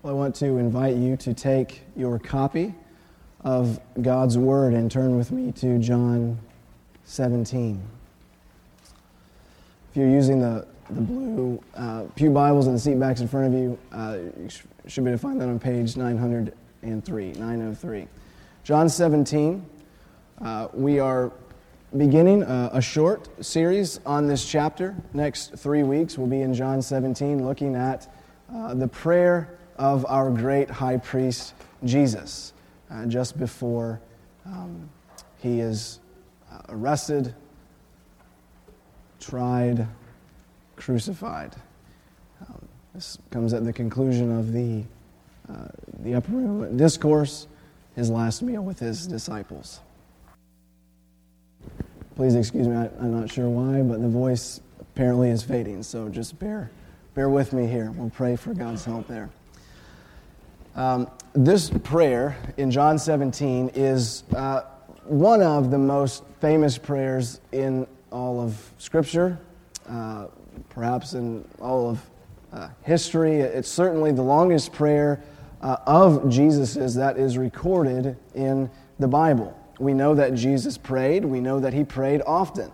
Well, I want to invite you to take your copy of God's Word and turn with me to John 17. If you're using the, the blue uh, Pew Bibles and the seat backs in front of you, uh, you sh- should be able to find that on page 903, 903. John 17, uh, we are beginning a, a short series on this chapter. Next three weeks we'll be in John 17, looking at uh, the prayer of our great high priest Jesus uh, just before um, he is uh, arrested, tried, crucified. Um, this comes at the conclusion of the, uh, the upper room discourse, his last meal with his disciples. Please excuse me, I, I'm not sure why, but the voice apparently is fading, so just bear, bear with me here. We'll pray for God's help there. Um, this prayer in John 17 is uh, one of the most famous prayers in all of Scripture, uh, perhaps in all of uh, history. It's certainly the longest prayer uh, of Jesus's that is recorded in the Bible. We know that Jesus prayed, we know that he prayed often.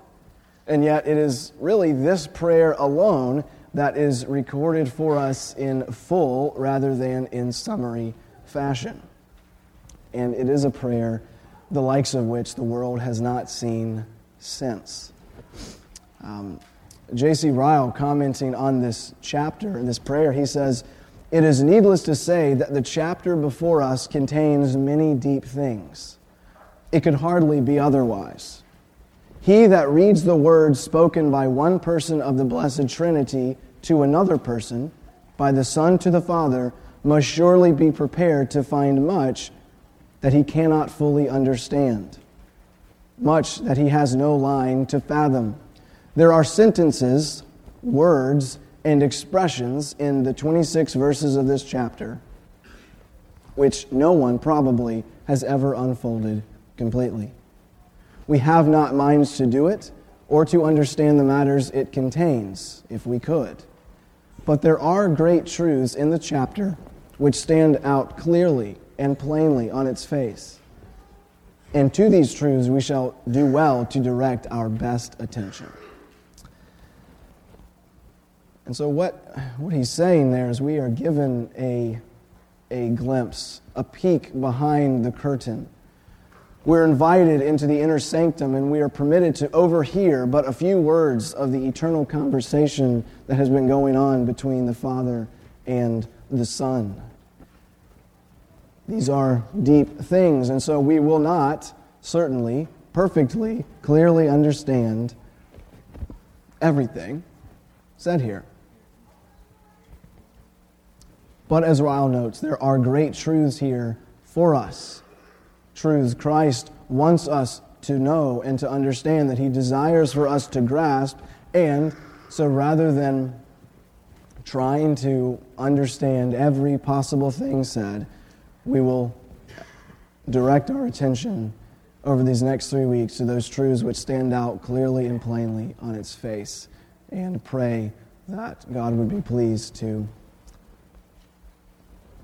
And yet, it is really this prayer alone that is recorded for us in full rather than in summary fashion. And it is a prayer the likes of which the world has not seen since. Um, J.C. Ryle, commenting on this chapter, this prayer, he says, It is needless to say that the chapter before us contains many deep things. It could hardly be otherwise. He that reads the words spoken by one person of the Blessed Trinity to another person, by the Son to the Father, must surely be prepared to find much that he cannot fully understand, much that he has no line to fathom. There are sentences, words, and expressions in the 26 verses of this chapter which no one probably has ever unfolded completely. We have not minds to do it or to understand the matters it contains, if we could. But there are great truths in the chapter which stand out clearly and plainly on its face. And to these truths we shall do well to direct our best attention. And so, what, what he's saying there is we are given a, a glimpse, a peek behind the curtain. We're invited into the inner sanctum and we are permitted to overhear but a few words of the eternal conversation that has been going on between the Father and the Son. These are deep things, and so we will not, certainly, perfectly, clearly understand everything said here. But as Ryle notes, there are great truths here for us. Truths Christ wants us to know and to understand that He desires for us to grasp. And so rather than trying to understand every possible thing said, we will direct our attention over these next three weeks to those truths which stand out clearly and plainly on its face and pray that God would be pleased to,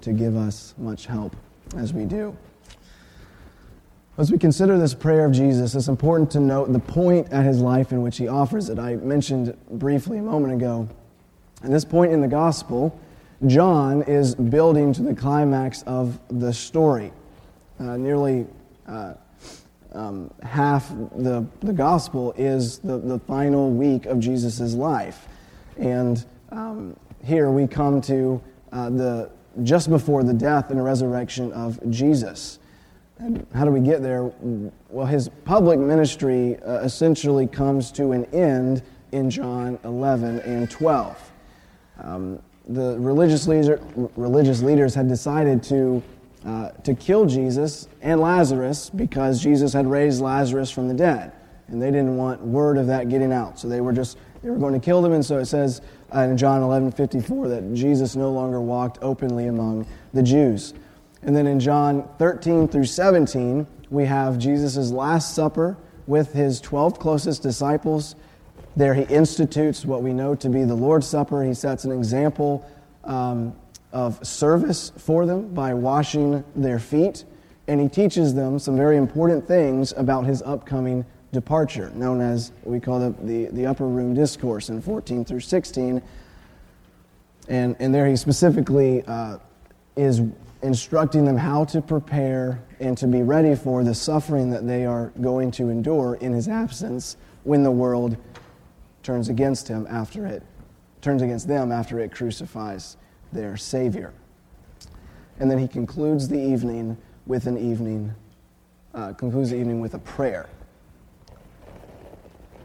to give us much help as we do. As we consider this prayer of Jesus, it's important to note the point at his life in which he offers it. I mentioned briefly a moment ago. At this point in the gospel, John is building to the climax of the story. Uh, nearly uh, um, half the, the gospel is the, the final week of Jesus' life. And um, here we come to uh, the, just before the death and resurrection of Jesus. How do we get there? Well, his public ministry uh, essentially comes to an end in John 11 and 12. Um, the religious, leader, religious leaders had decided to, uh, to kill Jesus and Lazarus because Jesus had raised Lazarus from the dead. And they didn't want word of that getting out. So they were just, they were going to kill them. And so it says uh, in John 11 54 that Jesus no longer walked openly among the Jews. And then in John 13 through 17, we have Jesus' Last Supper with his 12 closest disciples. There he institutes what we know to be the Lord's Supper. He sets an example um, of service for them by washing their feet, and he teaches them some very important things about his upcoming departure, known as we call it the, the upper room discourse in 14 through 16. And, and there he specifically uh, is instructing them how to prepare and to be ready for the suffering that they are going to endure in his absence when the world turns against him after it turns against them after it crucifies their savior. And then he concludes the evening with an evening uh, concludes the evening with a prayer.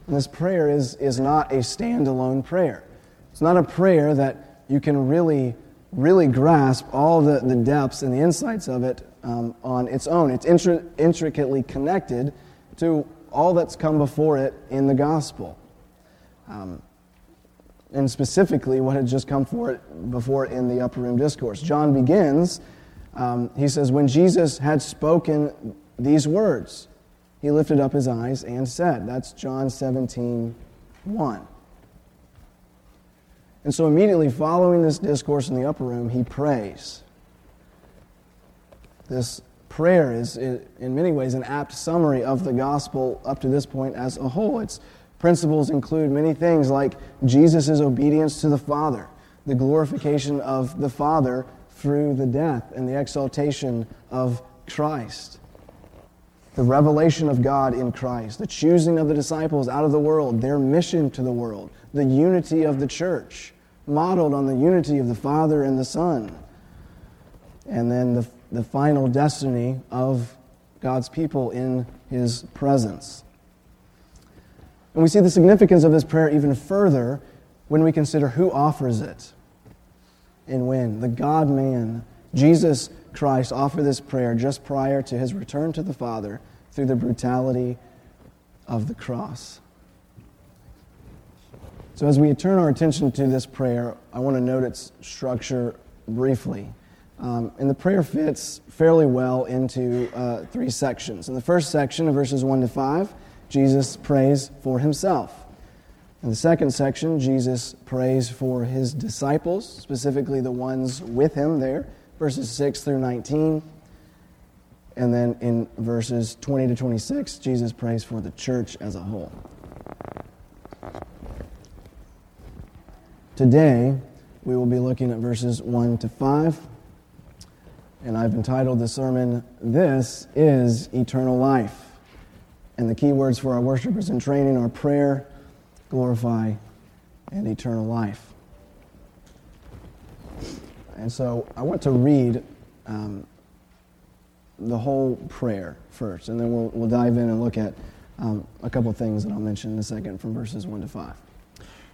And this prayer is, is not a standalone prayer. It's not a prayer that you can really really grasp all the, the depths and the insights of it um, on its own. It's intri- intricately connected to all that's come before it in the gospel. Um, and specifically what had just come for it before in the upper room discourse. John begins, um, he says, When Jesus had spoken these words, he lifted up his eyes and said, That's John 17, 1. And so, immediately following this discourse in the upper room, he prays. This prayer is, in many ways, an apt summary of the gospel up to this point as a whole. Its principles include many things like Jesus' obedience to the Father, the glorification of the Father through the death and the exaltation of Christ, the revelation of God in Christ, the choosing of the disciples out of the world, their mission to the world, the unity of the church modeled on the unity of the Father and the Son. And then the, the final destiny of God's people in His presence. And we see the significance of this prayer even further when we consider who offers it and when. The God man, Jesus Christ, offered this prayer just prior to his return to the Father through the brutality of the cross. So, as we turn our attention to this prayer, I want to note its structure briefly. Um, and the prayer fits fairly well into uh, three sections. In the first section, verses 1 to 5, Jesus prays for himself. In the second section, Jesus prays for his disciples, specifically the ones with him there, verses 6 through 19. And then in verses 20 to 26, Jesus prays for the church as a whole. Today, we will be looking at verses 1 to 5. And I've entitled the sermon, This is Eternal Life. And the key words for our worshipers in training are prayer, glorify, and eternal life. And so I want to read um, the whole prayer first, and then we'll, we'll dive in and look at um, a couple things that I'll mention in a second from verses 1 to 5.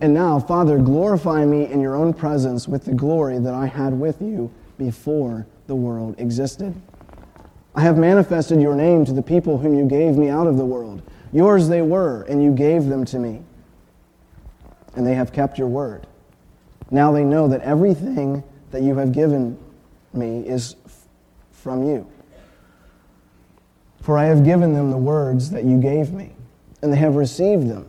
And now, Father, glorify me in your own presence with the glory that I had with you before the world existed. I have manifested your name to the people whom you gave me out of the world. Yours they were, and you gave them to me. And they have kept your word. Now they know that everything that you have given me is from you. For I have given them the words that you gave me, and they have received them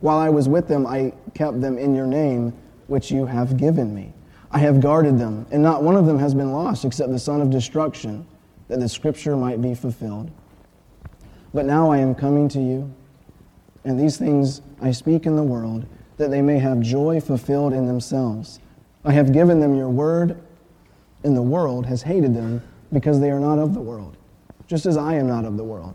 While I was with them, I kept them in your name, which you have given me. I have guarded them, and not one of them has been lost except the son of destruction, that the scripture might be fulfilled. But now I am coming to you, and these things I speak in the world, that they may have joy fulfilled in themselves. I have given them your word, and the world has hated them because they are not of the world, just as I am not of the world.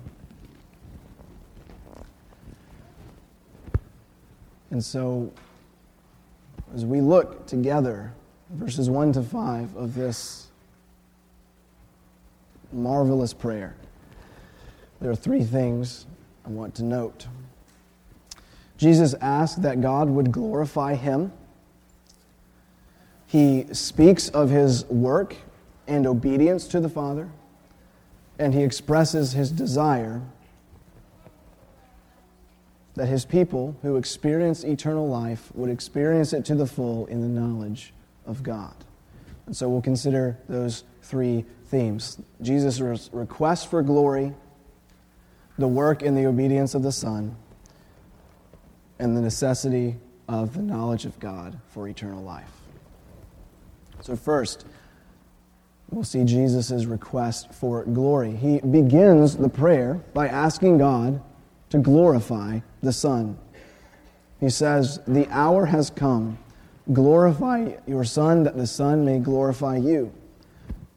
And so, as we look together, verses 1 to 5 of this marvelous prayer, there are three things I want to note. Jesus asked that God would glorify him. He speaks of his work and obedience to the Father, and he expresses his desire that his people who experience eternal life would experience it to the full in the knowledge of God. And so we'll consider those three themes Jesus' request for glory, the work and the obedience of the Son, and the necessity of the knowledge of God for eternal life. So, first, we'll see Jesus' request for glory. He begins the prayer by asking God to glorify the Son. He says, The hour has come. Glorify your Son, that the Son may glorify you.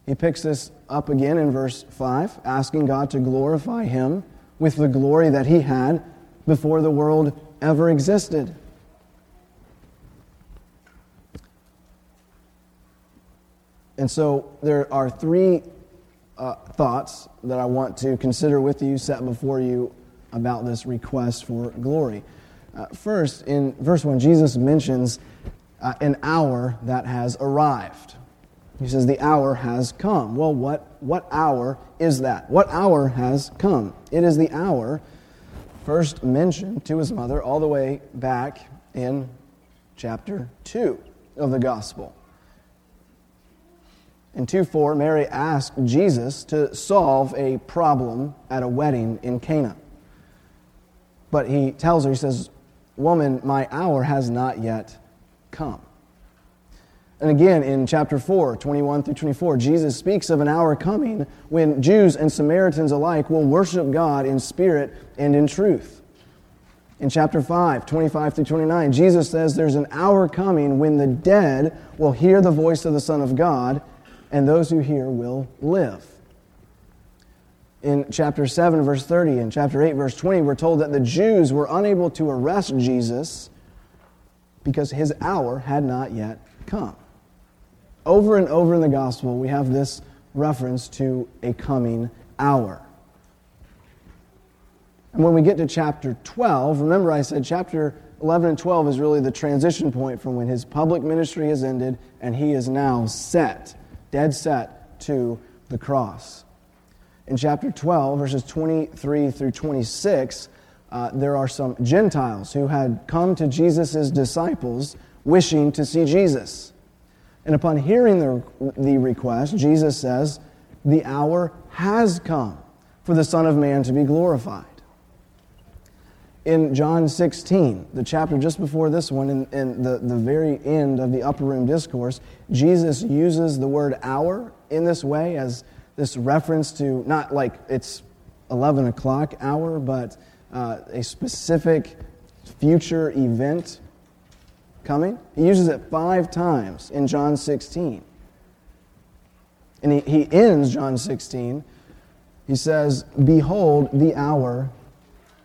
He picks this up again in verse 5, asking God to glorify him with the glory that he had before the world ever existed. And so there are three uh, thoughts that I want to consider with you, set before you about this request for glory. Uh, first, in verse 1, Jesus mentions uh, an hour that has arrived. He says, The hour has come. Well, what, what hour is that? What hour has come? It is the hour first mentioned to his mother all the way back in chapter 2 of the Gospel. In 2 4, Mary asked Jesus to solve a problem at a wedding in Cana. But he tells her, he says, Woman, my hour has not yet come. And again, in chapter 4, 21 through 24, Jesus speaks of an hour coming when Jews and Samaritans alike will worship God in spirit and in truth. In chapter 5, 25 through 29, Jesus says there's an hour coming when the dead will hear the voice of the Son of God, and those who hear will live in chapter 7, verse 30, and chapter 8, verse 20, we're told that the Jews were unable to arrest Jesus because his hour had not yet come. Over and over in the gospel, we have this reference to a coming hour. And when we get to chapter 12, remember I said chapter 11 and 12 is really the transition point from when his public ministry has ended and he is now set, dead set to the cross in chapter 12, verses 23 through 26, uh, there are some Gentiles who had come to Jesus' disciples wishing to see Jesus. And upon hearing the, the request, Jesus says, The hour has come for the Son of Man to be glorified. In John 16, the chapter just before this one, in, in the, the very end of the upper room discourse, Jesus uses the word hour in this way as this reference to not like it's 11 o'clock hour, but uh, a specific future event coming. He uses it five times in John 16. And he, he ends John 16. He says, Behold, the hour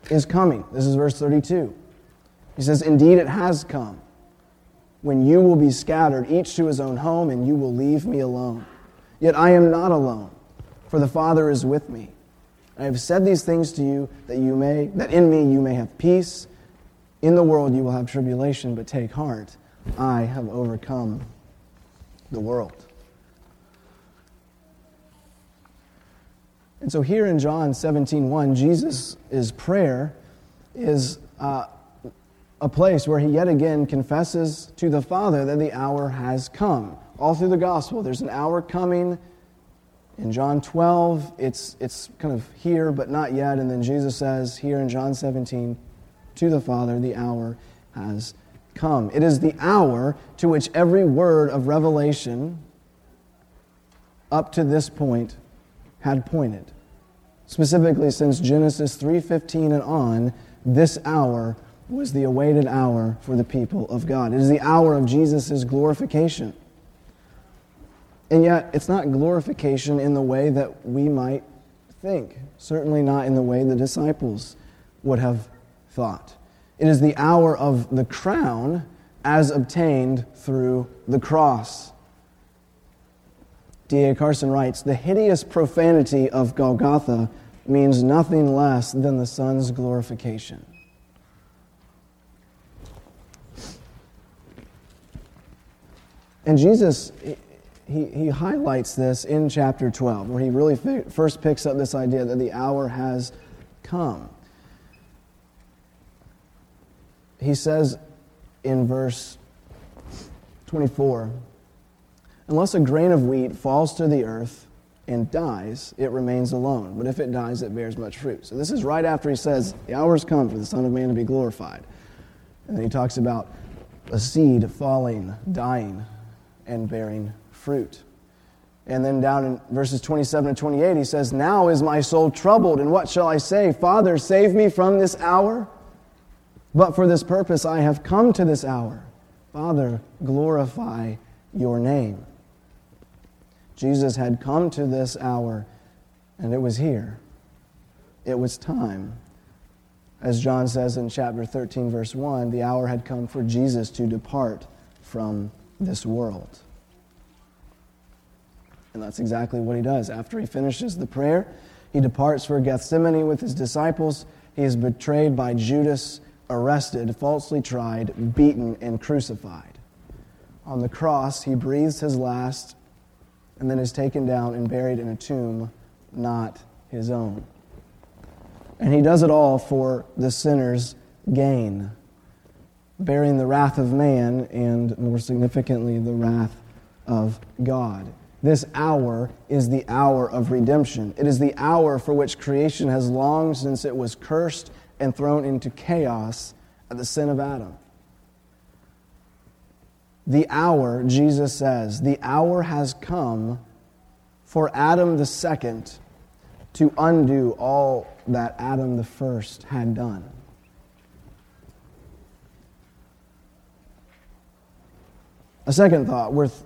is coming. This is verse 32. He says, Indeed, it has come when you will be scattered, each to his own home, and you will leave me alone. Yet I am not alone, for the Father is with me. I have said these things to you that you may that in me you may have peace. In the world you will have tribulation, but take heart. I have overcome the world. And so here in John 17, 1, Jesus' prayer is uh, a place where he yet again confesses to the Father that the hour has come. All through the gospel, there's an hour coming in John 12, it's, it's kind of here, but not yet. And then Jesus says here in John 17, to the Father, the hour has come. It is the hour to which every word of revelation up to this point had pointed. Specifically, since Genesis 3:15 and on, this hour was the awaited hour for the people of God. It is the hour of Jesus' glorification. And yet, it's not glorification in the way that we might think, certainly not in the way the disciples would have thought. It is the hour of the crown as obtained through the cross. D.A. Carson writes The hideous profanity of Golgotha means nothing less than the Son's glorification. And Jesus he, he highlights this in chapter 12, where he really fi- first picks up this idea that the hour has come. He says in verse 24 Unless a grain of wheat falls to the earth and dies, it remains alone. But if it dies, it bears much fruit. So this is right after he says, The hour has come for the Son of Man to be glorified. And then he talks about a seed falling, dying, and bearing fruit. And then down in verses 27 and 28, he says, Now is my soul troubled, and what shall I say? Father, save me from this hour. But for this purpose I have come to this hour. Father, glorify your name. Jesus had come to this hour, and it was here. It was time. As John says in chapter 13, verse 1, the hour had come for Jesus to depart from this world. And that's exactly what he does. After he finishes the prayer, he departs for Gethsemane with his disciples. He is betrayed by Judas, arrested, falsely tried, beaten, and crucified. On the cross, he breathes his last and then is taken down and buried in a tomb not his own. And he does it all for the sinner's gain, bearing the wrath of man and, more significantly, the wrath of God. This hour is the hour of redemption. It is the hour for which creation has longed since it was cursed and thrown into chaos at the sin of Adam. The hour, Jesus says, the hour has come for Adam the second to undo all that Adam the first had done. A second thought worth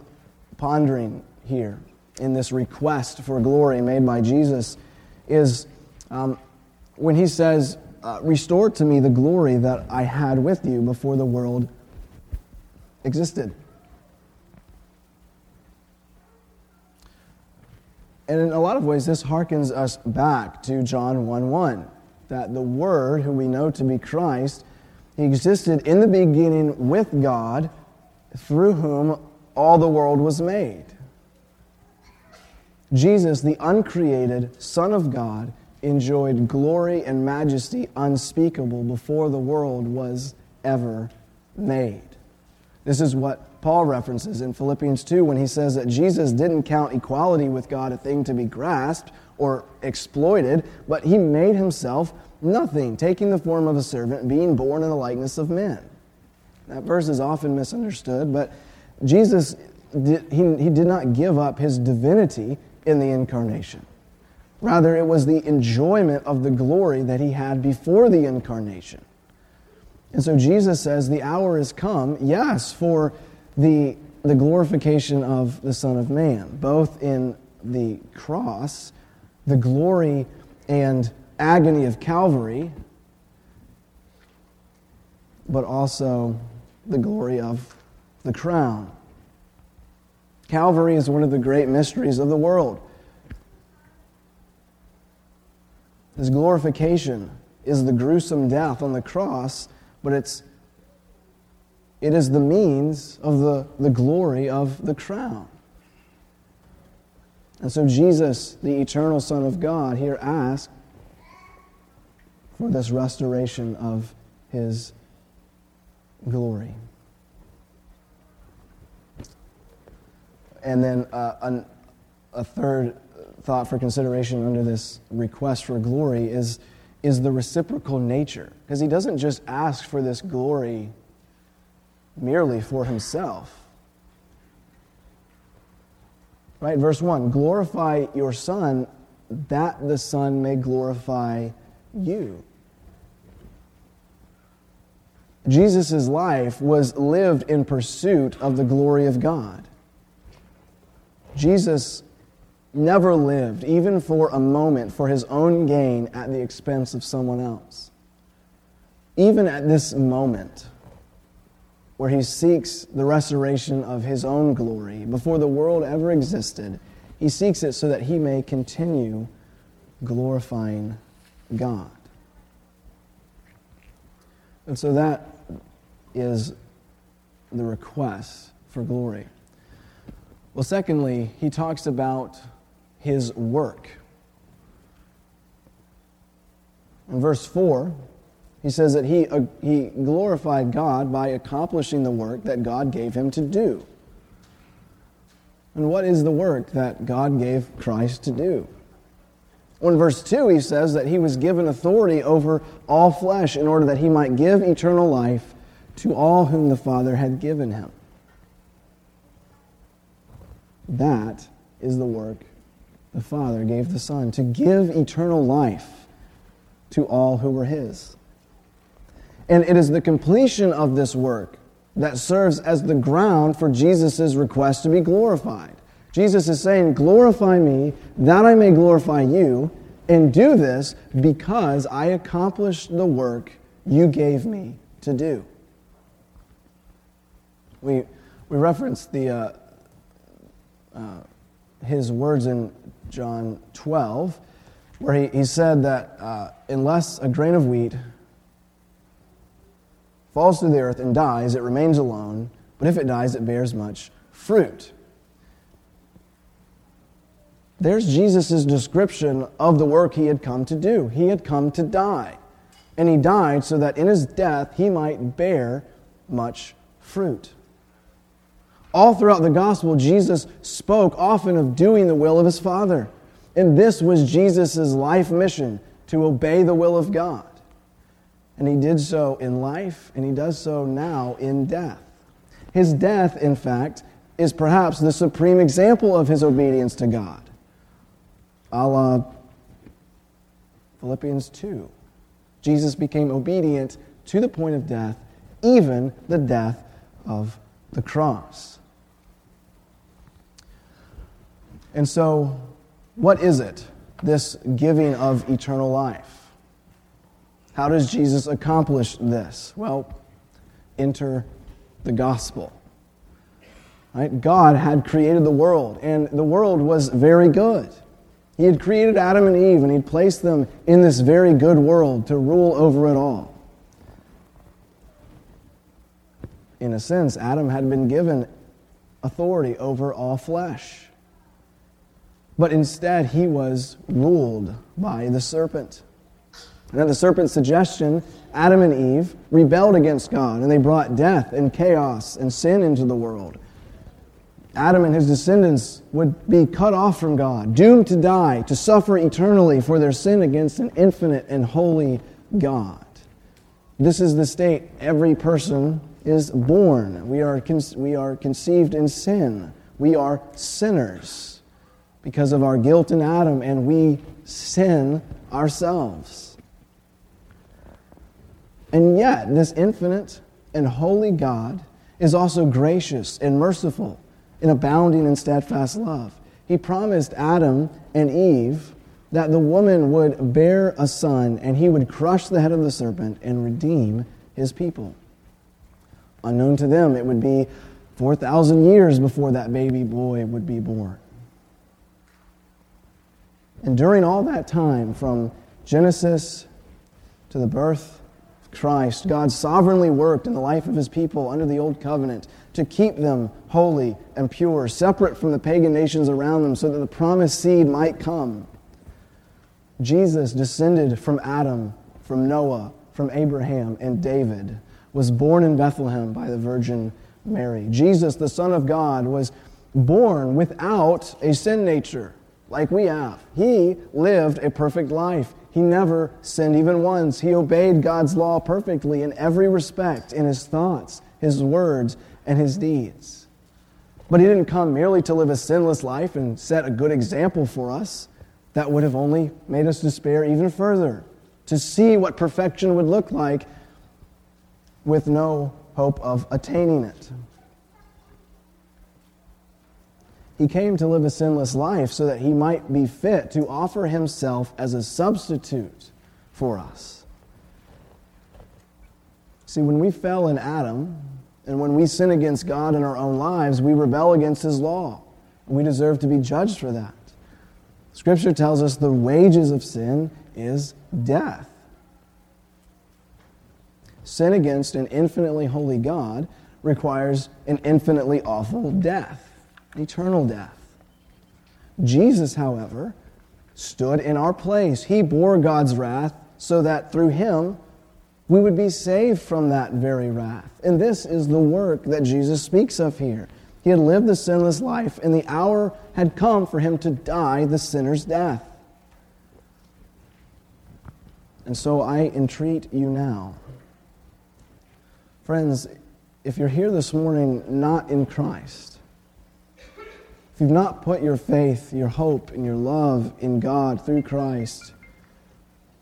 pondering here in this request for glory made by Jesus is um, when he says, uh, Restore to me the glory that I had with you before the world existed. And in a lot of ways, this harkens us back to John 1 1, that the Word, who we know to be Christ, he existed in the beginning with God, through whom all the world was made. Jesus, the uncreated Son of God, enjoyed glory and majesty unspeakable before the world was ever made. This is what Paul references in Philippians 2 when he says that Jesus didn't count equality with God a thing to be grasped or exploited, but he made himself nothing, taking the form of a servant, being born in the likeness of men. That verse is often misunderstood, but Jesus he, he did not give up his divinity in the incarnation. Rather, it was the enjoyment of the glory that he had before the incarnation. And so Jesus says, The hour has come, yes, for the, the glorification of the Son of Man, both in the cross, the glory and agony of Calvary, but also the glory of the crown. Calvary is one of the great mysteries of the world. His glorification is the gruesome death on the cross, but it's, it is the means of the, the glory of the crown. And so Jesus, the eternal Son of God, here asks for this restoration of his glory. And then uh, an, a third thought for consideration under this request for glory is, is the reciprocal nature. Because he doesn't just ask for this glory merely for himself. Right? Verse 1 Glorify your Son, that the Son may glorify you. Jesus' life was lived in pursuit of the glory of God. Jesus never lived, even for a moment, for his own gain at the expense of someone else. Even at this moment, where he seeks the restoration of his own glory, before the world ever existed, he seeks it so that he may continue glorifying God. And so that is the request for glory. Well, secondly, he talks about his work. In verse 4, he says that he, uh, he glorified God by accomplishing the work that God gave him to do. And what is the work that God gave Christ to do? Well, in verse 2, he says that he was given authority over all flesh in order that he might give eternal life to all whom the Father had given him. That is the work the Father gave the Son to give eternal life to all who were His. And it is the completion of this work that serves as the ground for Jesus' request to be glorified. Jesus is saying, Glorify me, that I may glorify you, and do this because I accomplished the work you gave me to do. We, we referenced the, uh, uh, his words in John 12, where he, he said that uh, unless a grain of wheat falls to the earth and dies, it remains alone, but if it dies, it bears much fruit. There's Jesus' description of the work he had come to do. He had come to die. And he died so that in his death he might bear much fruit. All throughout the gospel, Jesus spoke often of doing the will of his Father. And this was Jesus' life mission to obey the will of God. And he did so in life, and he does so now in death. His death, in fact, is perhaps the supreme example of his obedience to God. A la Philippians 2. Jesus became obedient to the point of death, even the death of the cross. And so, what is it, this giving of eternal life? How does Jesus accomplish this? Well, enter the gospel. Right? God had created the world, and the world was very good. He had created Adam and Eve, and He'd placed them in this very good world to rule over it all. In a sense, Adam had been given authority over all flesh. But instead, he was ruled by the serpent. And at the serpent's suggestion, Adam and Eve rebelled against God, and they brought death and chaos and sin into the world. Adam and his descendants would be cut off from God, doomed to die, to suffer eternally for their sin against an infinite and holy God. This is the state every person is born. We are, we are conceived in sin. We are sinners because of our guilt in Adam, and we sin ourselves. And yet, this infinite and holy God is also gracious and merciful and abounding in steadfast love. He promised Adam and Eve that the woman would bear a son and he would crush the head of the serpent and redeem his people. Unknown to them, it would be 4,000 years before that baby boy would be born. And during all that time, from Genesis to the birth of Christ, God sovereignly worked in the life of his people under the old covenant to keep them holy and pure, separate from the pagan nations around them, so that the promised seed might come. Jesus descended from Adam, from Noah, from Abraham, and David, was born in Bethlehem by the Virgin Mary. Jesus, the Son of God, was born without a sin nature like we have. He lived a perfect life. He never sinned even once. He obeyed God's law perfectly in every respect in his thoughts, his words, and his deeds. But he didn't come merely to live a sinless life and set a good example for us. That would have only made us despair even further to see what perfection would look like with no hope of attaining it. He came to live a sinless life so that he might be fit to offer himself as a substitute for us. See, when we fell in Adam, and when we sin against God in our own lives, we rebel against His law. We deserve to be judged for that. Scripture tells us the wages of sin is death. Sin against an infinitely holy God requires an infinitely awful death, eternal death. Jesus, however, stood in our place. He bore God's wrath so that through him we would be saved from that very wrath. And this is the work that Jesus speaks of here. He had lived the sinless life, and the hour had come for him to die the sinner's death. And so I entreat you now. Friends, if you're here this morning not in Christ, you've not put your faith, your hope, and your love in God through Christ,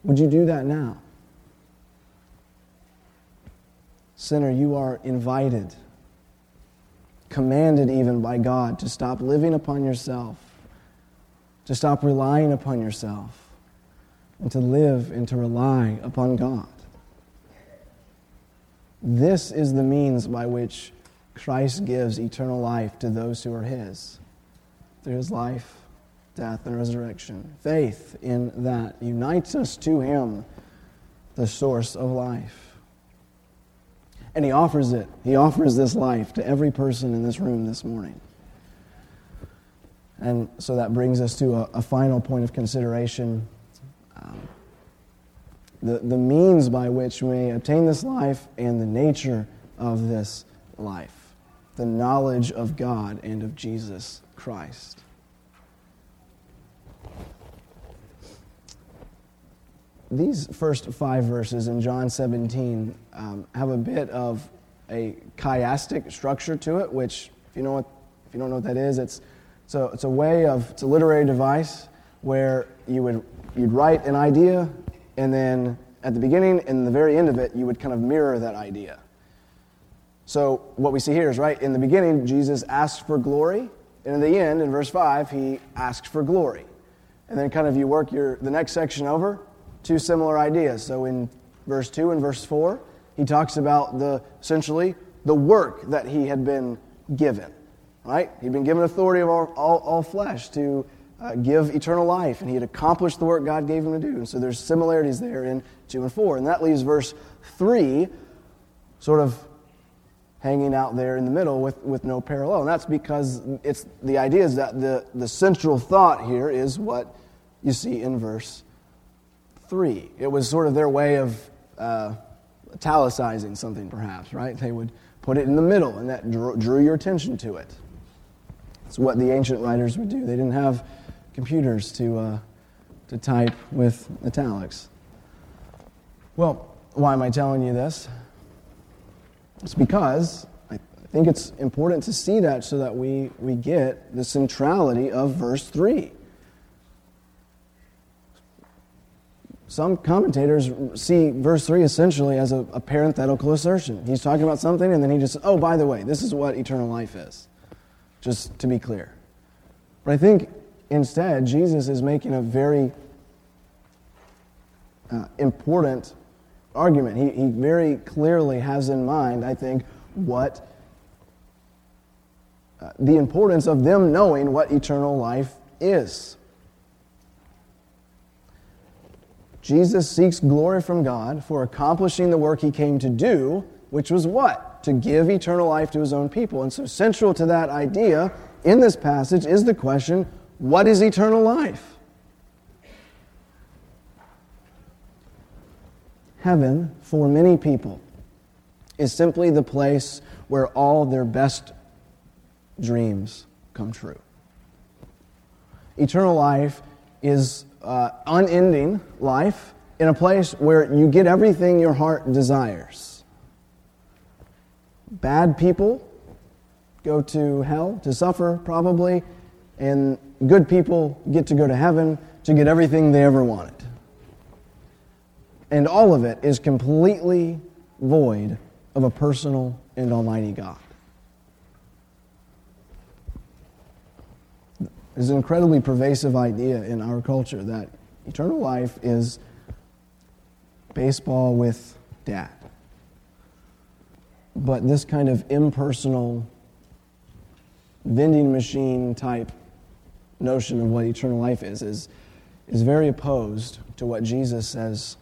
would you do that now? Sinner, you are invited, commanded even by God to stop living upon yourself, to stop relying upon yourself, and to live and to rely upon God. This is the means by which Christ gives eternal life to those who are His through His life, death, and resurrection. Faith in that unites us to Him, the source of life. And he offers it. He offers this life to every person in this room this morning. And so that brings us to a, a final point of consideration. Um, the, the means by which we obtain this life and the nature of this life the knowledge of God and of Jesus Christ. these first five verses in John 17 um, have a bit of a chiastic structure to it, which, if you, know what, if you don't know what that is, it's, it's, a, it's a way of, it's a literary device where you would, you'd write an idea, and then at the beginning and the very end of it, you would kind of mirror that idea. So what we see here is, right, in the beginning, Jesus asked for glory, and in the end, in verse 5, he asks for glory. And then kind of you work your, the next section over, two similar ideas. So in verse 2 and verse 4, he talks about the essentially the work that he had been given. Right? He'd been given authority of all, all, all flesh to uh, give eternal life, and he had accomplished the work God gave him to do. And so there's similarities there in 2 and 4. And that leaves verse 3 sort of hanging out there in the middle with, with no parallel. And that's because it's the idea is that the, the central thought here is what you see in verse 3. It was sort of their way of uh, italicizing something, perhaps, right? They would put it in the middle, and that drew, drew your attention to it. It's what the ancient writers would do. They didn't have computers to, uh, to type with italics. Well, why am I telling you this? It's because I think it's important to see that so that we, we get the centrality of verse 3. Some commentators see verse 3 essentially as a, a, parenthetical assertion. He's talking about something, and then he just, oh, by the way, this is what eternal life is. Just to be clear. But I think instead, Jesus is making a very uh, important argument. He, he very clearly has in mind, I think, what uh, the importance of them knowing what eternal life is. Jesus seeks glory from God for accomplishing the work he came to do, which was what? To give eternal life to his own people. And so, central to that idea in this passage is the question what is eternal life? Heaven, for many people, is simply the place where all their best dreams come true. Eternal life is uh, unending life in a place where you get everything your heart desires. Bad people go to hell to suffer, probably, and good people get to go to heaven to get everything they ever wanted. And all of it is completely void of a personal and almighty God. It's an incredibly pervasive idea in our culture that eternal life is baseball with dad. But this kind of impersonal, vending machine type notion of what eternal life is, is, is very opposed to what Jesus says.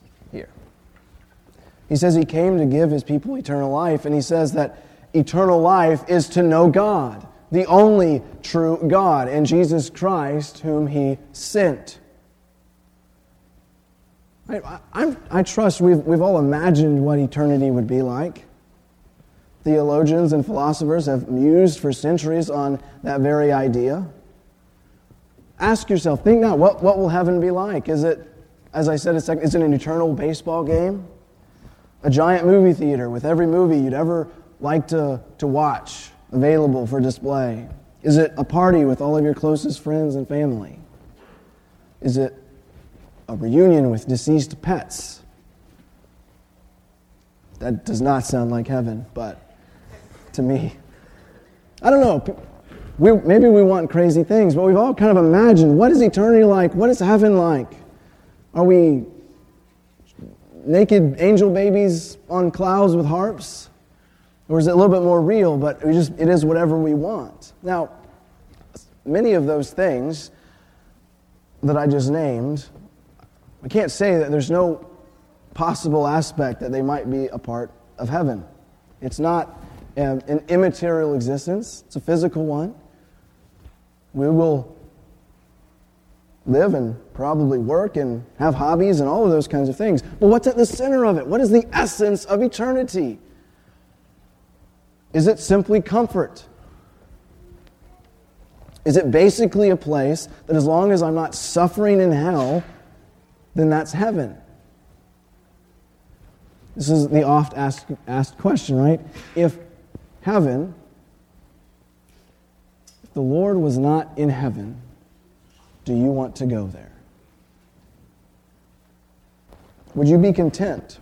He says he came to give his people eternal life, and he says that eternal life is to know God, the only true God, and Jesus Christ, whom he sent. I, I, I, trust we've, we've all imagined what eternity would be like. Theologians and philosophers have mused for centuries on that very idea. Ask yourself, think now, what, what will heaven be like? Is it as I said, is it an eternal baseball game? A giant movie theater with every movie you'd ever like to, to watch available for display? Is it a party with all of your closest friends and family? Is it a reunion with deceased pets? That does not sound like heaven, but to me, I don't know. We, maybe we want crazy things, but we've all kind of imagined what is eternity like? What is heaven like? Are we naked angel babies on clouds with harps? Or is it a little bit more real, but we just, it is whatever we want? Now, many of those things that I just named, we can't say that there's no possible aspect that they might be a part of heaven. It's not an immaterial existence, it's a physical one. We will live and probably work and have hobbies and all of those kinds of things. But what's at the center of it? What is the essence of eternity? Is it simply comfort? Is it basically a place that as long as I'm not suffering in hell, then that's heaven? This is the oft asked, asked question, right? If heaven, if the Lord was not in heaven, do you want to go there? Would you be content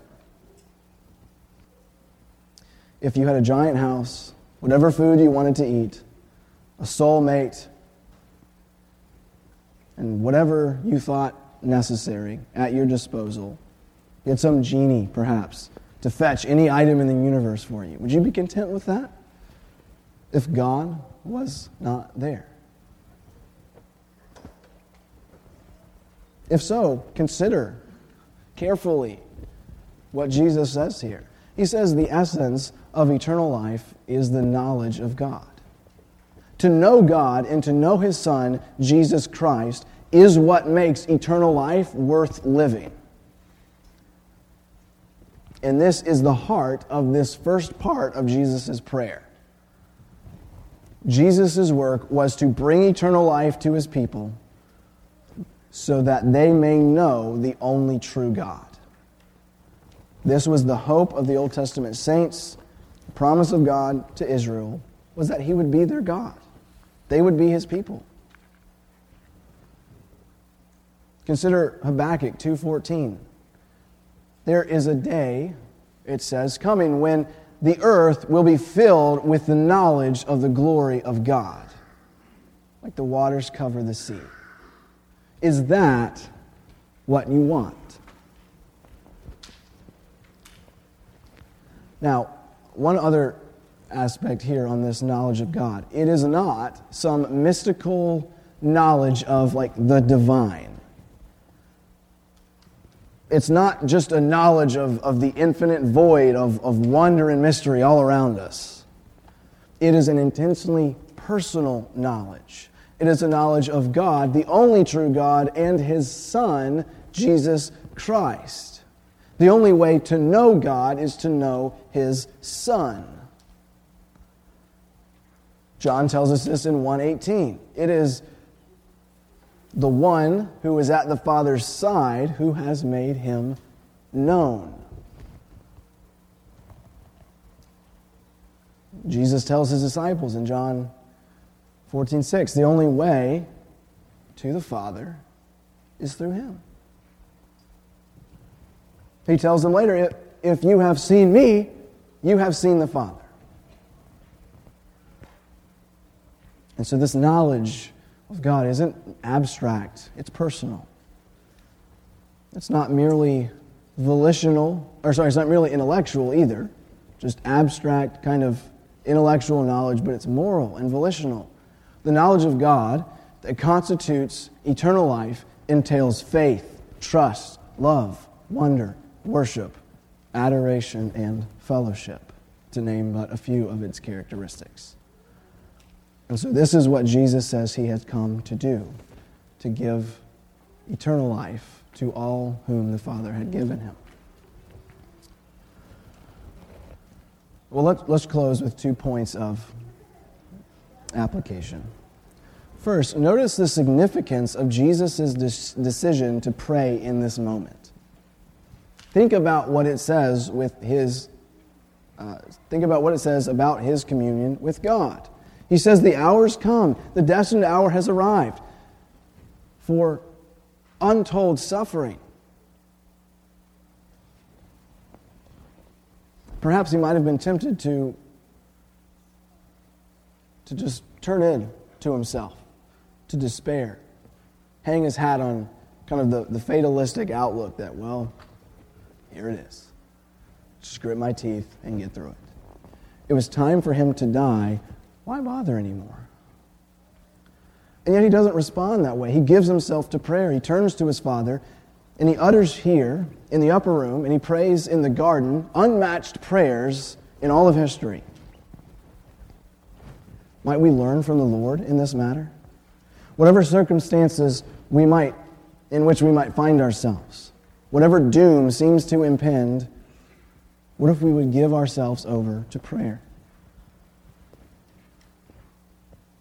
if you had a giant house, whatever food you wanted to eat, a soulmate, and whatever you thought necessary at your disposal? You had some genie, perhaps, to fetch any item in the universe for you. Would you be content with that if God was not there? If so, consider carefully what Jesus says here. He says the essence of eternal life is the knowledge of God. To know God and to know His Son, Jesus Christ, is what makes eternal life worth living. And this is the heart of this first part of Jesus' prayer. Jesus' work was to bring eternal life to his people so that they may know the only true God. This was the hope of the Old Testament saints. The promise of God to Israel was that he would be their God. They would be his people. Consider Habakkuk 2:14. There is a day, it says, coming when the earth will be filled with the knowledge of the glory of God, like the waters cover the sea. Is that what you want? Now, one other aspect here on this knowledge of God it is not some mystical knowledge of like the divine it's not just a knowledge of, of the infinite void of, of wonder and mystery all around us. It is an intensely personal knowledge. It is a knowledge of God, the only true God, and His Son, Jesus Christ. The only way to know God is to know His Son. John tells us this in 118. It is the one who is at the Father's side who has made him known. Jesus tells his disciples in John 14 6, the only way to the Father is through him. He tells them later, if you have seen me, you have seen the Father. And so, this knowledge of God isn't abstract, it's personal. It's not merely volitional, or sorry, it's not merely intellectual either, just abstract kind of intellectual knowledge, but it's moral and volitional. The knowledge of God that constitutes eternal life entails faith, trust, love, wonder, worship, adoration, and fellowship, to name but a few of its characteristics. And so, this is what Jesus says he has come to do to give eternal life to all whom the Father had given him. Well, let, let's close with two points of application. First, notice the significance of Jesus' decision to pray in this moment. Think about what it says with his, uh, think about what it says about his communion with God. He says, The hour's come, the destined hour has arrived for untold suffering. Perhaps he might have been tempted to, to just turn in to himself, to despair, hang his hat on kind of the, the fatalistic outlook that, well, here it is. Just grit my teeth and get through it. It was time for him to die why bother anymore? And yet he doesn't respond that way. He gives himself to prayer. He turns to his Father and he utters here in the upper room and he prays in the garden unmatched prayers in all of history. Might we learn from the Lord in this matter? Whatever circumstances we might in which we might find ourselves, whatever doom seems to impend, what if we would give ourselves over to prayer?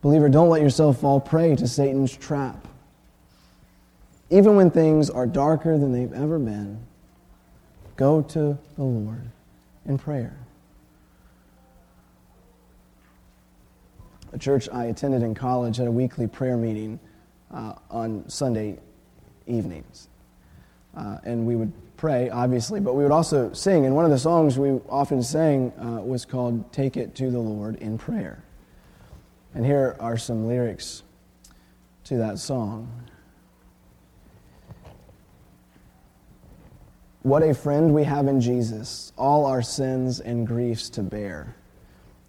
Believer, don't let yourself fall prey to Satan's trap. Even when things are darker than they've ever been, go to the Lord in prayer. A church I attended in college had a weekly prayer meeting uh, on Sunday evenings. Uh, and we would pray, obviously, but we would also sing. And one of the songs we often sang uh, was called Take It to the Lord in Prayer. And here are some lyrics to that song. What a friend we have in Jesus, all our sins and griefs to bear.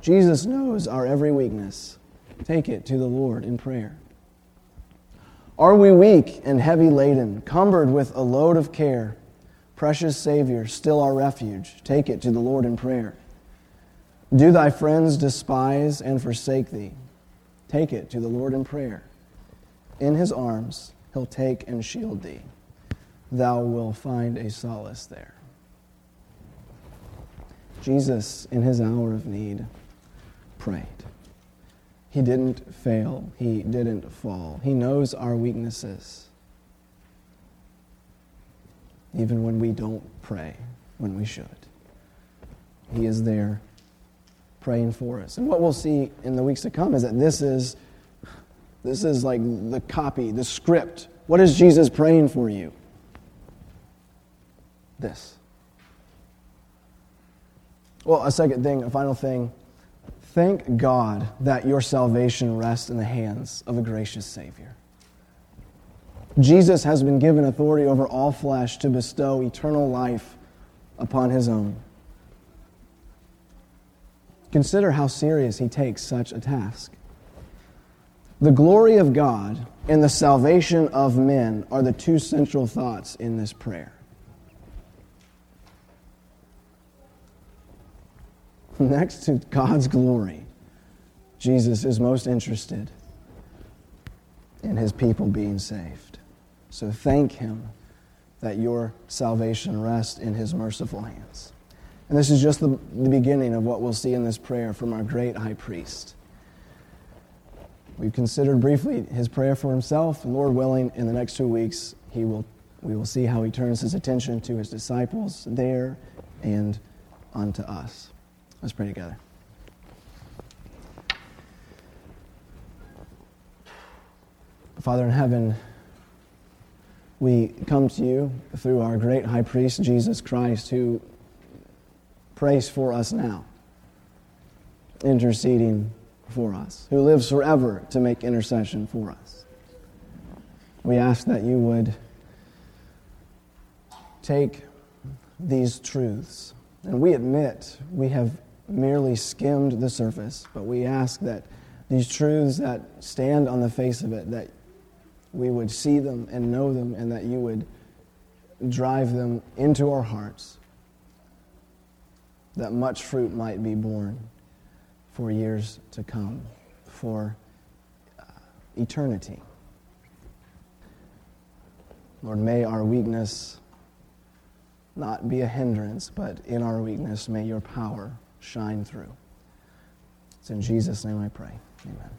Jesus knows our every weakness. Take it to the Lord in prayer. Are we weak and heavy laden, cumbered with a load of care? Precious Savior, still our refuge, take it to the Lord in prayer. Do thy friends despise and forsake thee? Take it to the Lord in prayer. In his arms he'll take and shield thee. Thou wilt find a solace there. Jesus, in his hour of need, prayed. He didn't fail. He didn't fall. He knows our weaknesses. Even when we don't pray when we should. He is there praying for us. And what we'll see in the weeks to come is that this is this is like the copy, the script. What is Jesus praying for you? This. Well, a second thing, a final thing. Thank God that your salvation rests in the hands of a gracious Savior. Jesus has been given authority over all flesh to bestow eternal life upon his own. Consider how serious he takes such a task. The glory of God and the salvation of men are the two central thoughts in this prayer. Next to God's glory, Jesus is most interested in his people being saved. So thank him that your salvation rests in his merciful hands. And this is just the, the beginning of what we'll see in this prayer from our great high priest. We've considered briefly his prayer for himself, and Lord willing, in the next two weeks, he will, we will see how he turns his attention to his disciples there and unto us. Let's pray together. Father in heaven, we come to you through our great high priest, Jesus Christ, who prays for us now, interceding for us, who lives forever to make intercession for us. We ask that you would take these truths, and we admit we have merely skimmed the surface, but we ask that these truths that stand on the face of it, that we would see them and know them, and that you would drive them into our hearts that much fruit might be borne for years to come, for uh, eternity. Lord, may our weakness not be a hindrance, but in our weakness, may your power shine through. It's in Jesus' name I pray. Amen.